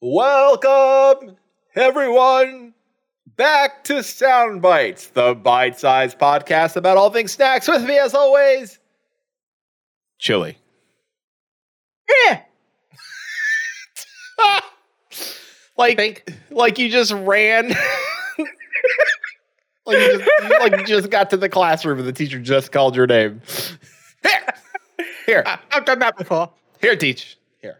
Welcome, everyone, back to Sound Bites, the bite sized podcast about all things snacks. With me, as always, Chille. Yeah. like, Think. like you just ran. like, you just, like you just got to the classroom and the teacher just called your name. Here, here, I- I've done that before. here, teach. Here.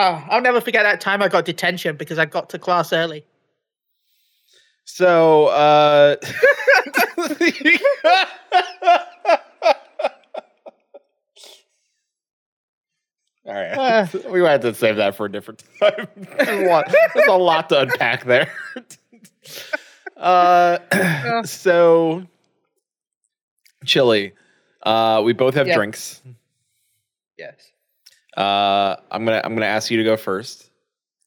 Oh, I'll never forget that time I got detention because I got to class early. So, uh, all right, Uh. we might have to save that for a different time. There's a lot, there's a lot to unpack there. uh, so, Chille. Uh, we both have drinks. Yes. Uh, I'm gonna I'm gonna ask you to go first.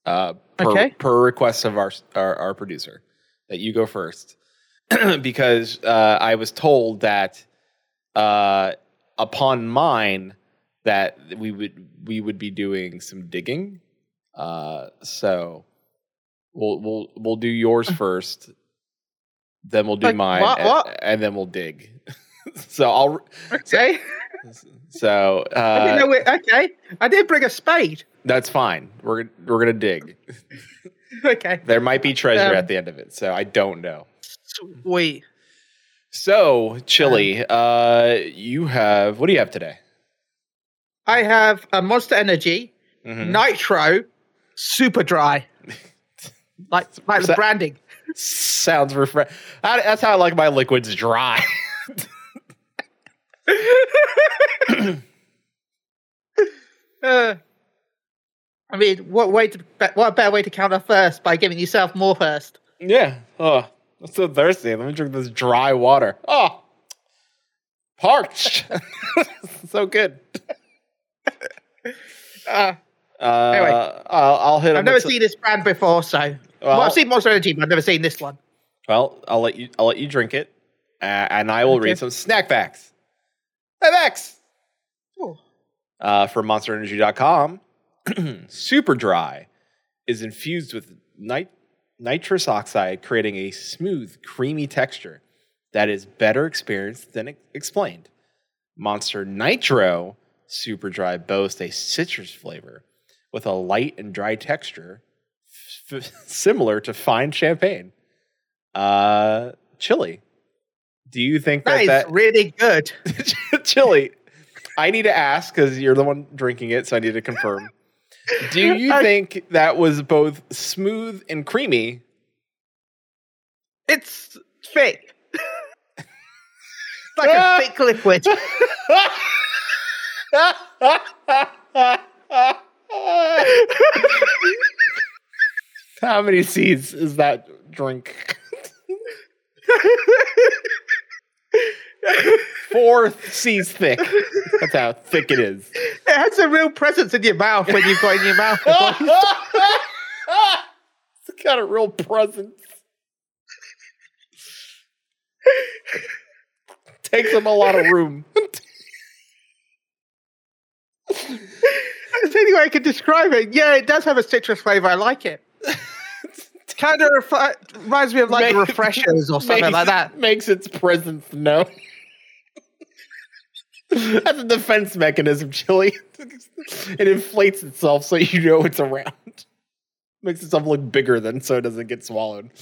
Uh, per, Okay. per request of our, our our producer, that you go first, because uh, I was told that uh, upon mine that we would we would be doing some digging. Uh, so we'll we'll we'll do yours first, then we'll do Like, mine, what- what? and then we'll dig. so I'll Okay. so I uh, know it. Okay. I did bring a spade. That's fine. We're we're gonna dig. Okay. There might be treasure Um, at the end of it, so I don't know. Sweet. So, Chille, uh, you have what do you have today? I have a Monster Energy Mhm. Nitro Super Dry. Like, like the branding. Sounds refresh. That's how I like my liquids dry. Uh, I mean, what way to what a better way to counter thirst by giving yourself more first? yeah. Oh, I'm so thirsty. Let me drink this dry water. Oh, parched. so good. Uh, Uh, Anyway. I'll, I'll hit. I've never seen this brand before, so well, Well- I've seen Monster Energy, but I've never seen this one. Well, I'll let you. I'll let you drink it, uh, and I will Okay. read some snack facts. Snack facts. Oh. uh, from monsterenergy.com. Super dry is infused with nit- nitrous oxide, creating a smooth, creamy texture that is better experienced than ex- explained. Monster Nitro Super Dry boasts a citrus flavor with a light and dry texture f- similar to fine champagne. Uh, Chille. Do you think That that is that, really good. Chille. I need to ask because you're the one drinking it, so I need to confirm. Do you think that was both smooth and creamy? It's thick. like a thick liquid. How many seeds is that drink? Four C's thick. That's how thick it is. It has a real presence in your mouth when you've got in your mouth. it's got a real presence. Takes up a lot of room. That's the only way I can describe it. Yeah, it does have a citrus flavor. I like it. kind of refi- reminds me of like Make- refreshers or something makes, like that. Makes its presence known. That's a defense mechanism, Chille. it inflates itself so you know it's around. Makes itself look bigger than so it doesn't get swallowed.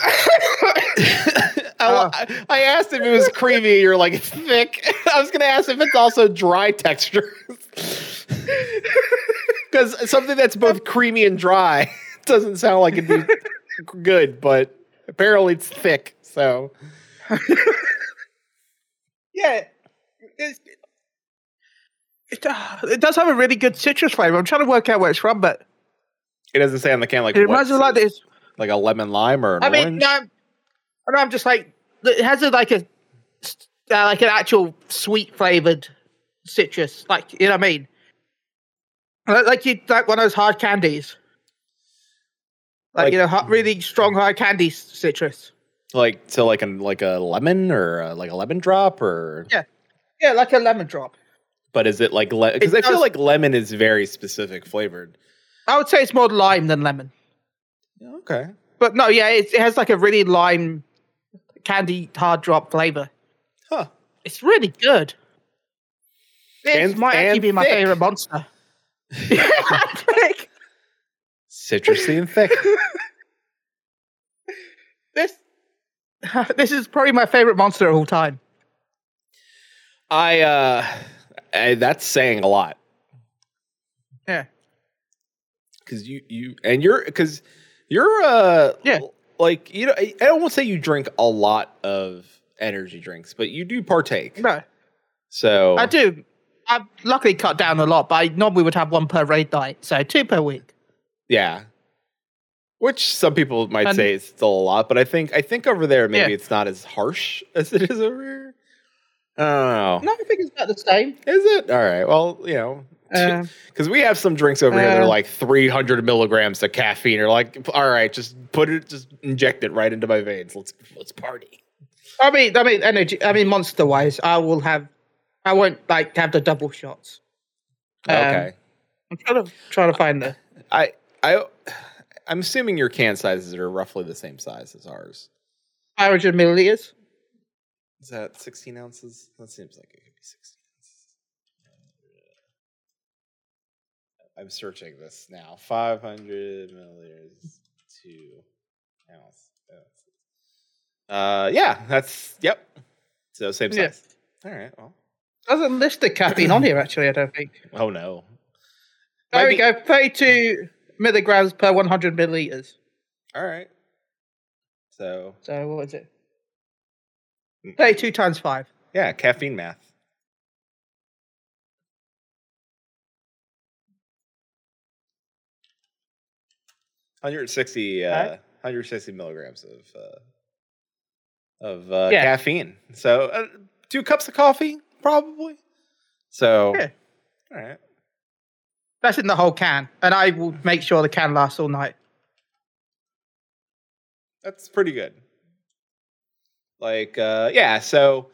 I, ah. I asked if it was creamy. You're like it's thick. I was gonna ask if it's also dry texture, because something that's both creamy and dry doesn't sound like it'd be good. But apparently it's thick. So Yeah, it's, it, uh, it does have a really good citrus flavor. I'm trying to work out where it's from, but it doesn't say on the can like it reminds me like this. like a lemon lime or I mean, orange. no, I'm, I know, I'm just like it has a, like a uh, like an actual sweet flavored citrus, like you know what I mean. Like, like you like one of those hard candies, like, Like- you know, really strong hard candy citrus. Like so, like a like a lemon or uh like a lemon drop or Yeah. Yeah, like a lemon drop. But is it like because It I feel like lemon is very specific flavored. I would say it's more lime than lemon. Okay. But no, yeah, it, it has like a really lime candy hard drop flavor. Huh. It's really good. This And- might actually be my thick. favorite monster. Citrusy and thick. this this is probably my favorite monster of all time. I uh I, that's saying a lot. Yeah. Cause you you and you're because you're uh Yeah. like you know I, I don't want to say you drink a lot of energy drinks, but you do partake. No, So I do. I've luckily cut down a lot, but I normally would have one per raid night, so two per week. Yeah. Which some people might And- say is still a lot, but I think I think over there maybe Yeah. it's not as harsh as it is over here. I. No, I think it's about the same. Is it? All right. Well, you know, Uh, because we have some drinks over here that are Uh, like 300 milligrams of caffeine. You're like, all right, just put it, just inject it right into my veins. Let's let's party. I mean, I mean, energy. I mean, monster wise, I will have. I won't like have the double shots. Um, Okay. I'm trying to trying to find the. I I I'm assuming your can sizes are roughly the same size as ours. 500 milliliters. Is that 16 ounces? That seems like it could be 16 ounces. I'm searching this now. 500 milliliters, two ounce. ounces. Uh, yeah, that's yep. So same Yeah. size. All right. Well, Doesn't list the caffeine on here, actually, I don't think. oh no. There Might we be- go. 32 milligrams per 100 milliliters. All right. So So, what was it? Mm. 32 times 5. yeah, caffeine math. Hundred sixty, uh, Alright. hundred sixty milligrams of uh, of uh, Yeah. caffeine. So uh, two cups of coffee, probably. So, Yeah. all right. That's in the whole can. And I will make sure the can lasts all night. That's pretty good. Like, uh, yeah, so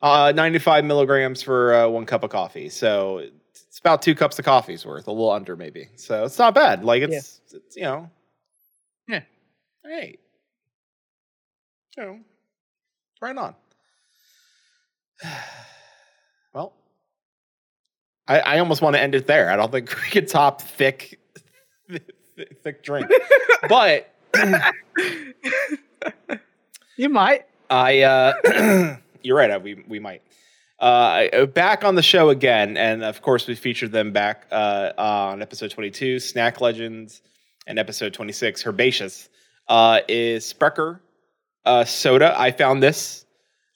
uh, 95 milligrams for uh, one cup of coffee. So it's about two cups of coffee's worth, a little under maybe. So it's not bad. Like, it's, it's you know, Yeah. hey, you know, right on. Well, I, I almost want to end it there. I don't think we could top thick, thick, thick drink, but. You might. I uh you're right, uh, we we might. Uh back on the show again, and of course we featured them back uh on episode 22, Snack Legends, and episode 26, Herbaceous, uh is Sprecher uh soda. I found this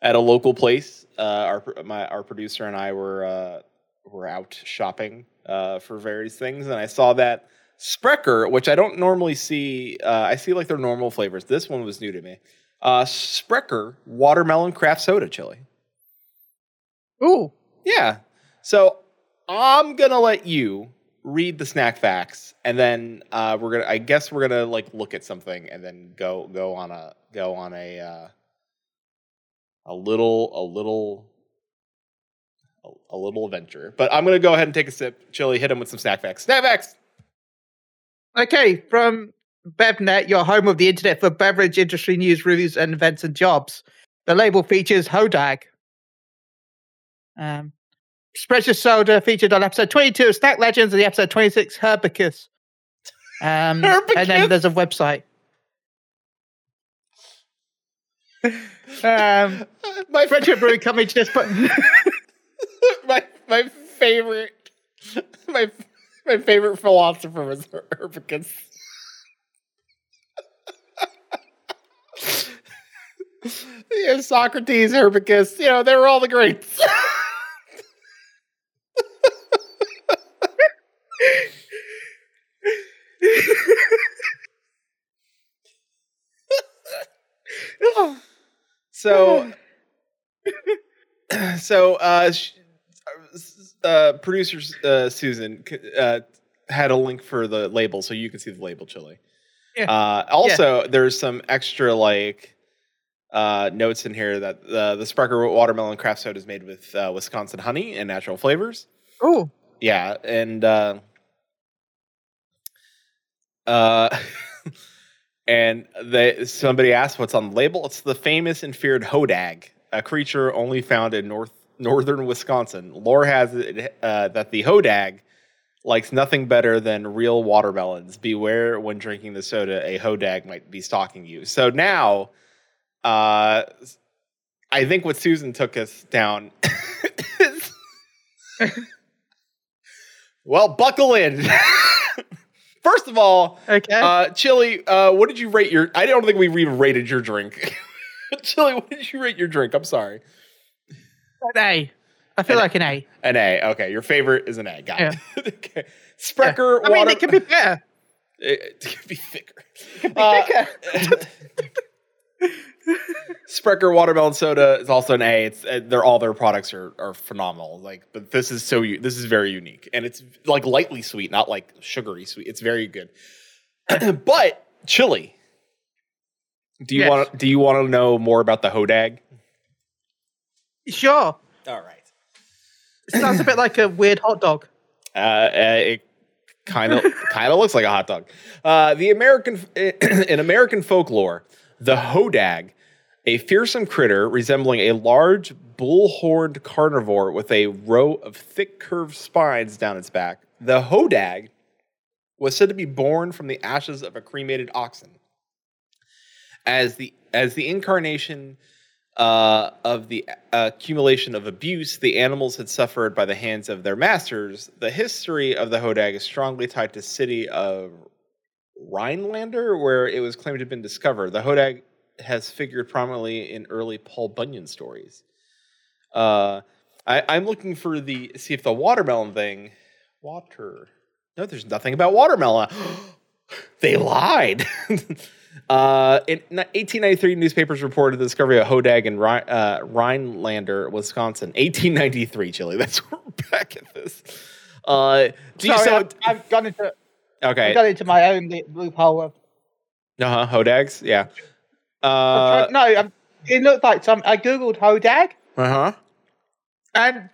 at a local place. Uh our my our producer and I were uh were out shopping uh for various things and I saw that Sprecher, which I don't normally see, uh, I see like their normal flavors. This one was new to me. Uh, Sprecher watermelon craft soda Chille. Ooh. Yeah. So I'm gonna let you read the snack facts, and then uh, we're gonna. I guess we're gonna like look at something, and then go go on a go on a uh, a little a little a, little adventure. But I'm gonna go ahead and take a sip. Chille, hit him with some snack facts. Snack facts. Okay, from BevNet, your home of the internet for beverage industry news, reviews, and events and jobs. The label features Hodag. Um, Espresso Soda featured on episode 22 of Snack Legends and the episode 26 Herbicus. Um, and then there's a website. um, My Friendship Brewing Company just put. My favorite my my favorite philosopher was Herbicus. yeah, Socrates, Herbicus, you know, they were all the greats. so so uh sh- uh producers uh Susan uh had a link for the label so you can see the label Chille. Yeah. Uh also there's some extra like uh notes in here that the the Sprecher watermelon craft soda is made with uh, Wisconsin honey and natural flavors. Oh, Yeah, and uh, uh, and they somebody asked what's on the label. It's the famous and feared hodag, a creature only found in north northern Wisconsin. Lore has it uh, that the hodag likes nothing better than real watermelons. Beware when drinking the soda, a hodag might be stalking you. So now, uh, I think what Susan took us down is well, buckle in. First of all, okay. uh, Chille, uh, what did you rate your? I don't think we even rated your drink. Chille, what did you rate your drink? I'm sorry. An A. I feel an- like an A. An A. Okay, your favorite is an A. Got Yeah. it. okay. Sprecher I mean, water. it could be better. it, it could be thicker. It could be Uh, thicker. Sprecher watermelon soda is also an A. It's uh, they're all their products are are phenomenal. Like, but this is so this is very unique, and it's like lightly sweet, not like sugary sweet. It's very good. but Chille. Do you Yes. want do you want to know more about the hodag? Sure. All right. It sounds a bit like a weird hot dog. Uh, uh, it kind of kind of looks like a hot dog. Uh, the American in American folklore, the hodag, a fearsome critter resembling a large bull-horned carnivore with a row of thick curved spines down its back. The hodag was said to be born from the ashes of a cremated oxen. As the as the incarnation uh, of the accumulation of abuse the animals had suffered by the hands of their masters, the history of the Hodag is strongly tied to city of Rhinelander, where it was claimed to have been discovered. The Hodag has figured prominently in early Paul Bunyan stories. Uh, I, I'm looking for the see if the watermelon thing, water. No, there's nothing about watermelon. they lied. uh, in 1893, newspapers reported the discovery of Hodag in uh, Rhinelander, Wisconsin. 1893, Chille. That's where we're back at this. Uh, do you, Sorry, so, I've, I've gone into I've okay. gone into my own loophole. Of, Uh huh. Hodags. Yeah. I've Uh tried- no, I'm, it looked like some. I googled Hodag, Uh huh. and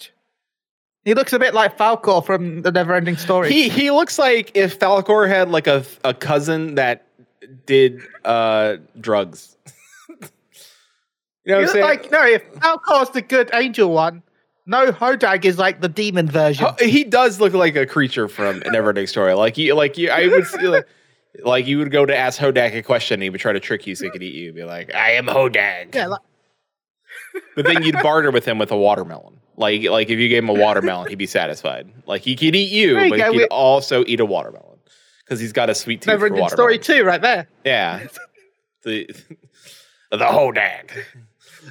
he looks a bit like Falcor from the Neverending Story. He he looks like if Falcor had like a a cousin that did uh drugs. you know what I'm saying? like no, if Falcor's the good angel one, no Hodag is like the demon version. Ho- he does look like a creature from an Neverending Story. Like you, like you, I would see, like, like you would go to ask Hodag a question, and he would try to trick you so he could eat you. Be like, "I am Hodag," yeah, like, but then you'd barter with him with a watermelon. Like, like if you gave him a watermelon, he'd be satisfied. Like he could eat you, There you but go, he we- could also eat a watermelon because he's got a sweet tooth Neverending Story too, right there. Yeah, the the Hodag.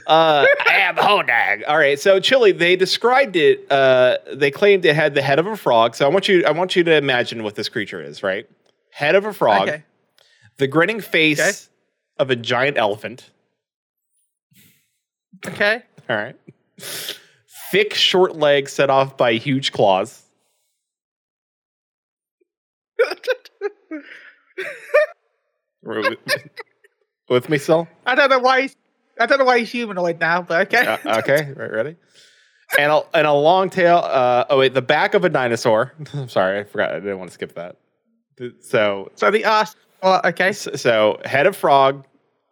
Uh, I am Hodag. All right, so Chille, they described it. Uh, they claimed it had the head of a frog. So I want you, I want you to imagine what this creature is. Right, head of a frog, Okay. the grinning face Okay. of a giant elephant. Okay. All right, thick, short legs set off by huge claws. With, with me still? I don't know why. He's, I don't know why he's humanoid now, but okay. Uh, okay, right, ready? And a, and a long tail. Uh, oh wait, the back of a dinosaur. I'm sorry, I forgot. I didn't want to skip that. So So the ass. Well, okay. so head of frog,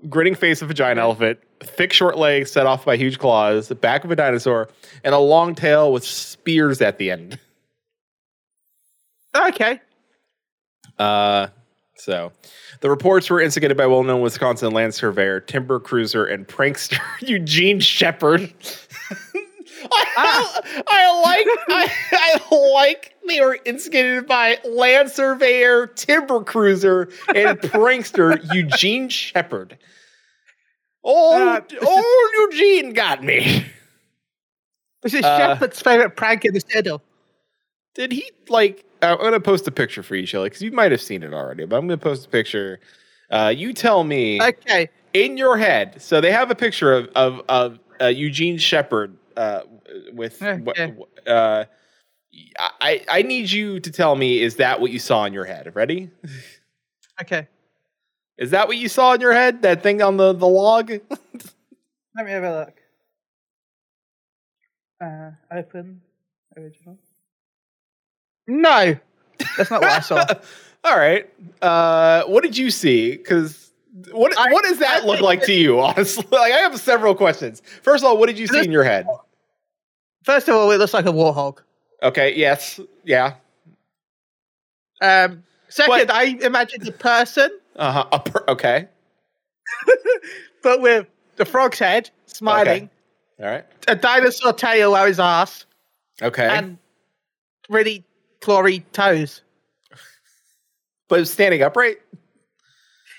grinning face of a giant elephant, thick short legs set off by huge claws, the back of a dinosaur, and a long tail with spears at the end. Okay. Uh, so the reports were instigated by well-known Wisconsin land surveyor, timber cruiser, and prankster Eugene Shepard. I, I like I, I like they were instigated by land surveyor, timber cruiser, and prankster Eugene Shepard. Oh, Uh, oh, Eugene got me. This is Uh, Shepard's favorite prank in the schedule. Did he like? I'm gonna post a picture for you, Shelly, because you might have seen it already. But I'm gonna post a picture. Uh, you tell me Okay. in your head. So they have a picture of of, of uh, Eugene Shepard uh, with. Okay. Uh, I I need you to tell me is that what you saw in your head? Ready? Okay. Is that what you saw in your head? That thing on the the log? Let me have a look. Uh, open original. No, that's not what I saw. All right. Uh, what did you see? Because what I- what does that I look think like to you? Honestly, like I have several questions. First of all, what did you see in your head? First of all, it looks like a warhog. Okay. Yes. Yeah. Um, second? I imagined a person, Uh huh. Okay. but with the frog's head, smiling, All right. a dinosaur tail out his ass, Okay. and really clawy toes. but standing upright.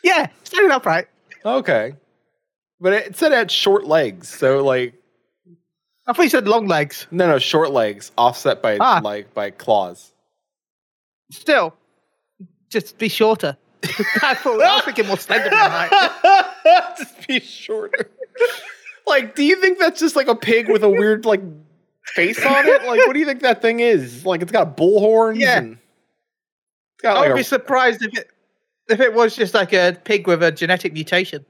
Yeah, standing upright. Okay. But it said it had short legs, so like I thought you said long legs. no, no, short legs offset by Ah. like by claws. Still, just be shorter. I, thought, I was thinking more slender than that. just be shorter. like, do you think that's just like a pig with a weird like face on it? Like, what do you think that thing is? Like, it's got bull horns. Yeah. and it's got I like would a, be surprised if it if it was just like a pig with a genetic mutation.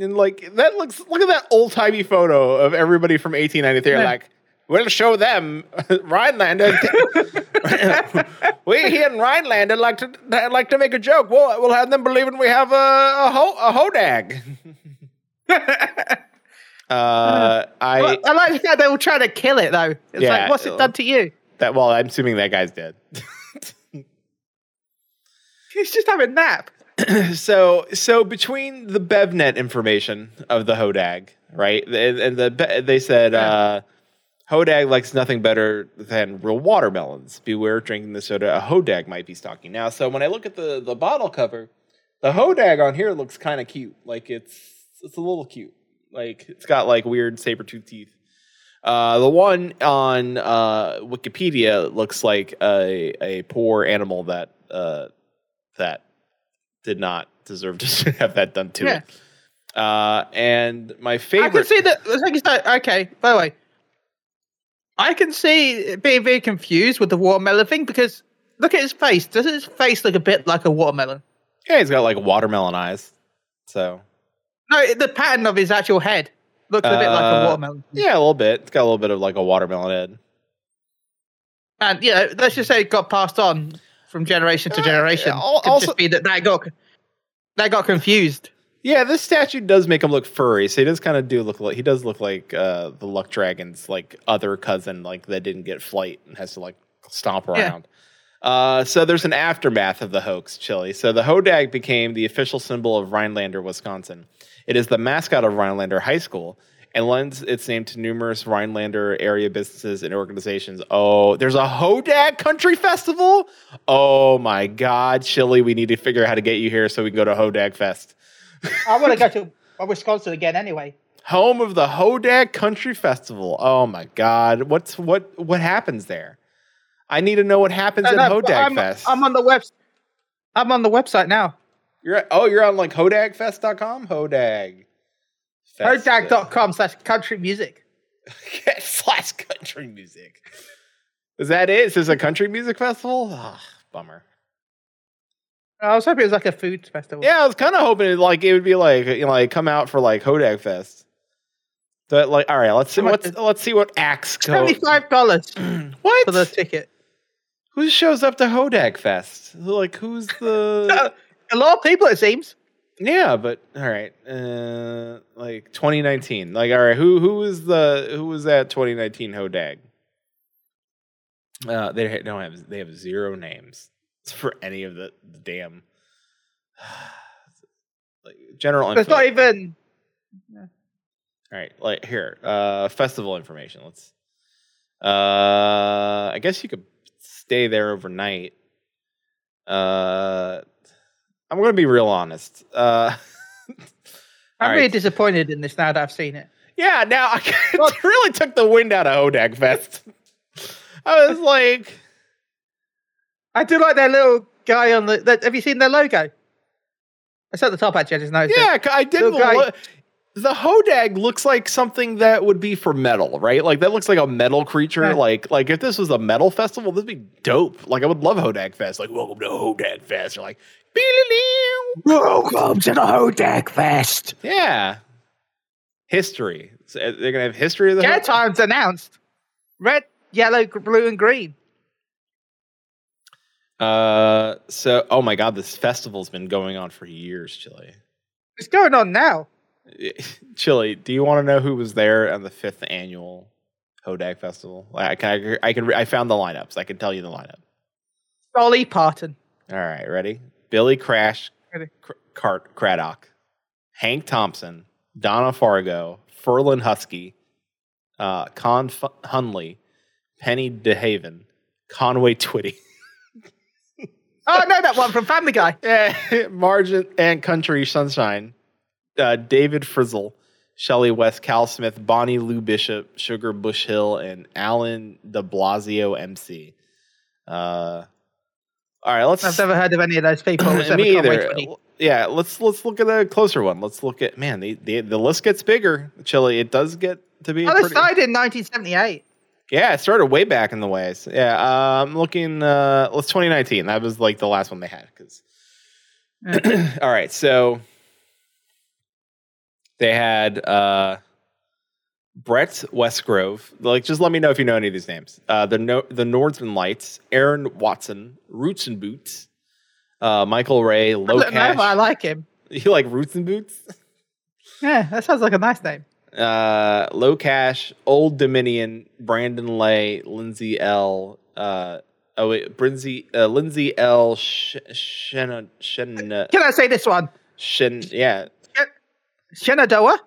and like that looks. Look at that old timey photo of everybody from 1893. Yeah. Like, we'll show them Rhinelander. we here in Rhinelander like to like to make a joke. We'll we'll have them believing we have a a, ho, a hodag. Uh, I Well, I like how they were trying to kill it though. It's Yeah, like, what's it done to you? that well, I'm assuming that guy's dead. He's just having a nap. so so between the BevNet information of the Hodag, right, and, and the they said uh, Hodag likes nothing better than real watermelons. Beware drinking the soda a Hodag might be stalking. Now, so when I look at the the bottle cover, the Hodag on here looks kind of cute. Like it's it's a little cute. Like it's got like weird saber tooth teeth. Uh, the one on uh, Wikipedia looks like a a poor animal that uh, that did not deserve to have that done to Yeah. it. Uh, and my favorite. I can see that. Like okay. By the way, I can see being very confused with the watermelon thing because look at his face. Doesn't his face look a bit like a watermelon? Yeah, he's got like watermelon eyes. So No, the pattern of his actual head looks a bit like Uh, a watermelon. yeah, a little bit. It's got a little bit of like a watermelon head. And you know, let's just say it got passed on from generation to Uh, generation. Could also- just be that that got that got confused. Yeah, this statue does make him look furry. So he does kind of do look like he does look like uh, the Luck Dragon's like other cousin, like that didn't get flight and has to like stomp Yeah. around. Uh, so there's an aftermath of the hoax, Chille. So the Hodag became the official symbol of Rhinelander, Wisconsin. It is the mascot of Rhinelander High School and lends its name to numerous Rhinelander area businesses and organizations. Oh, there's a Hodag Country Festival. Oh my God, Chille, we need to figure out how to get you here so we can go to Hodag Fest. I want to go to Wisconsin again anyway. home of the Hodag Country Festival. Oh my God, what's what what happens there? I need to know what happens at No, no, Hodag I'm, Fest. I'm on the web. I'm on the website now. You're at, oh, you're on like hodagfest.com. Hodag. Hodag.com slash country music. slash country music. Is that it? Is this a country music festival? Ah, bummer. I was hoping it was like a food festival. Yeah, I was kind of hoping it, like it would be like you know like come out for like Hodag Fest. But like, all right, let's see much let's see what acts go. Seventy-five dollars What? for the ticket. Who shows up to Hodag Fest? Like, who's the? A lot of people, it seems. yeah, but all right, uh, like 2019. Like, all right, who who was the who was that 2019 Hodag? Uh, they don't have they have zero names for any of the, the damn like general It's info. not even. All right, like here, uh, festival information. Let's. Uh, I guess you could stay there overnight. Uh, I'm gonna be real honest. Uh, I'm all really right. disappointed in this now that I've seen it. yeah. Now I it really took the wind out of Hodag Fest. I was like, I do like their little guy on the. the have you seen their logo? It's at the top actually. I just noticed. it. yeah, I did. Lo- the Hodag looks like something that would be for metal, right? Like that looks like a metal creature. Yeah. Like like if this was a metal festival, this would be dope. Like I would love Hodag Fest. Like welcome to Hodag Fest. You're like, "Beep-a-leew." Welcome to the Hodag Fest. yeah, history. So, uh, they're gonna have history of the Care Hodag. times announced. Red, yellow, blue, and green. Uh, so oh my god, this festival's been going on for years, Chille. It's going on now. Chille, do you want to know who was there on the fifth annual Hodag Festival? I can, I can, I found the lineups. I can tell you the lineup. Dolly Parton. All right, ready? Billy Crash, Ready. Cr- Cart, Craddock, Hank Thompson, Donna Fargo, Ferlin Husky, uh, Con F- Hunley, Penny DeHaven, Conway Twitty. Oh, I know that one from Family Guy. Yeah, Margin and Country Sunshine, uh, David Frizzell, Shelley West, Cal Smith, Bonnie Lou Bishop, Sugar Bush Hill, and Alan De Blasio MC. Uh, all right, let's. I've never heard of any of those people. Me either. Yeah, let's let's look at a closer one. Let's look at man. The the, the list gets bigger. Chille, it does get to be. pretty, started in 1978. yeah, it started way back in the ways. Yeah, uh, I'm looking. Uh, let's 2019. That was like the last one they had. Because all right, so they had uh, Brett Westgrove. Like, just let me know if you know any of these names. Uh, the no- the Nordsman Lights, Aaron Watson, Roots and Boots, uh, Michael Ray, I Low know, Cash. I like him. You like Roots and Boots? Yeah, that sounds like a nice name. uh, LOCASH, Old Dominion, Brandon Lay, Lindsay Ell. Uh, oh wait, Brinzy, uh, Lindsay Ell. Sh- Shen, Shen, uh, Can I say this one? Shen, yeah, Shenandoah?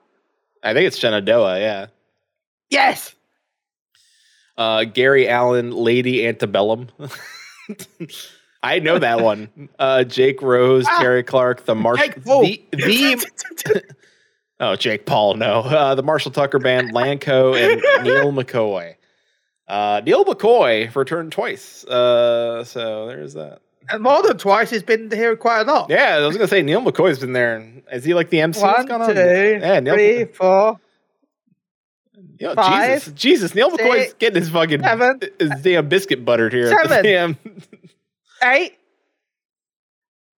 I think it's Shenandoah, yeah. Yes. Uh, Gary Allan, Lady Antebellum. I know that one. Uh, Jake Rose, Ah, Terri Clark, the Marshall, the, the oh Jake Paul, no, uh, the Marshall Tucker Band, Lanco, and Neal McCoy. Uh, Neal McCoy returned twice, uh, so there's that. And more than twice, he's been here quite a lot. Yeah, I was gonna say Neal McCoy's been there. Is he like the MC? One, going on? two, yeah, Neal, three, four. Yo, five, Jesus, Jesus, Neal McCoy's six, getting his fucking seven, his damn biscuit buttered here. seven. damn- eight.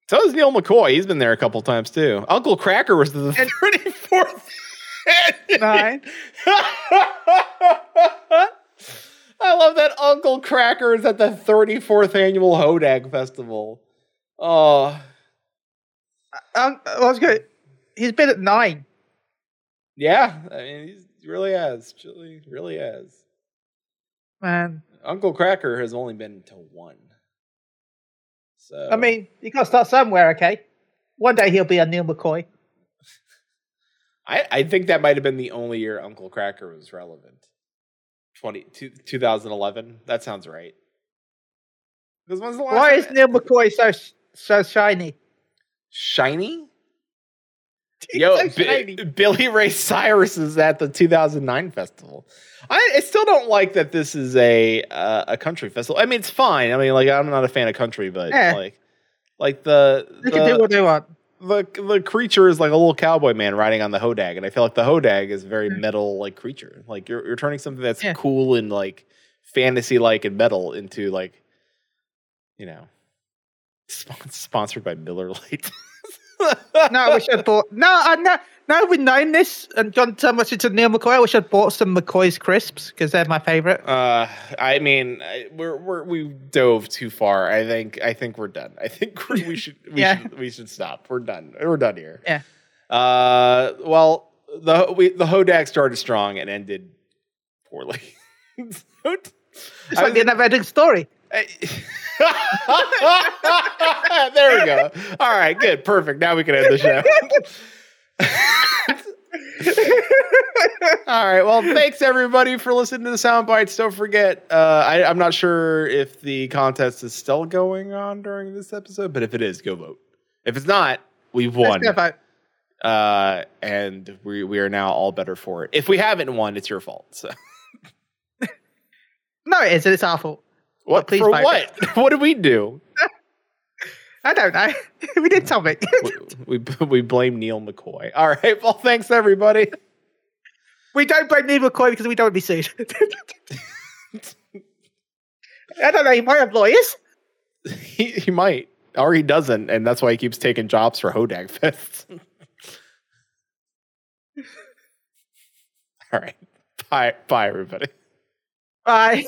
So is Neal McCoy. He's been there a couple times too. Uncle Kracker was the 34th. Nine. I love that Uncle Kracker is at the 34th annual Hodag Festival. Oh, Um, I was good. He's been at nine. yeah. I mean, he's, he really has. Chille really has. Man, Uncle Kracker has only been to one. So I mean, you got to start somewhere, okay? One day he'll be a Neal McCoy. I, I think that might have been the only year Uncle Kracker was relevant. 20, two- 2011. That sounds right. Because when's the last Why is Neal McCoy so so shiny? shiny? He's Yo, so shiny. Billy Ray Cyrus is at the 2009 festival. I, I still don't like that this is a uh, a country festival. I mean, it's fine. I mean, like I'm not a fan of country, but like like the They can do what they want. The the creature is like a little cowboy man riding on the hodag, and I feel like the hodag is a very mm. metal like creature. Like you're you're turning something that's Yeah. cool and like fantasy like and metal into like you know spon- sponsored by Miller Lite. No, I wish I'd bought. No, I no, no. We've known this and gone so much into Neal McCoy. I wish I'd bought some McCoy's crisps because they're my favorite. Uh, I mean, I, we're we're we dove too far. I think I think we're done. I think we we should we Yeah. should we should stop. We're done. We're done here. Yeah. Uh, well, the we the Hodag started strong and ended poorly. It's I like was- the never ending story. there we go. All right, good, perfect. Now we can end the show. All right. Well, thanks everybody for listening to the sound bites. Don't forget, uh, I, I'm not sure if the contest is still going on during this episode, but if it is, go vote. If it's not, we've won, Let's go vote. uh, and we we are now all better for it. If we haven't won, it's your fault. So No, it isn't. It's our fault. what please for what? what did we do? I don't know. we did something. we, we we blame Neal McCoy. All right. Well, thanks everybody. we don't blame Neal McCoy because we don't want to be sued. I don't know. He might have lawyers. he, he might, or he doesn't, and that's why he keeps taking jobs for Hodag Fest. All right. Bye. Bye, everybody. Bye.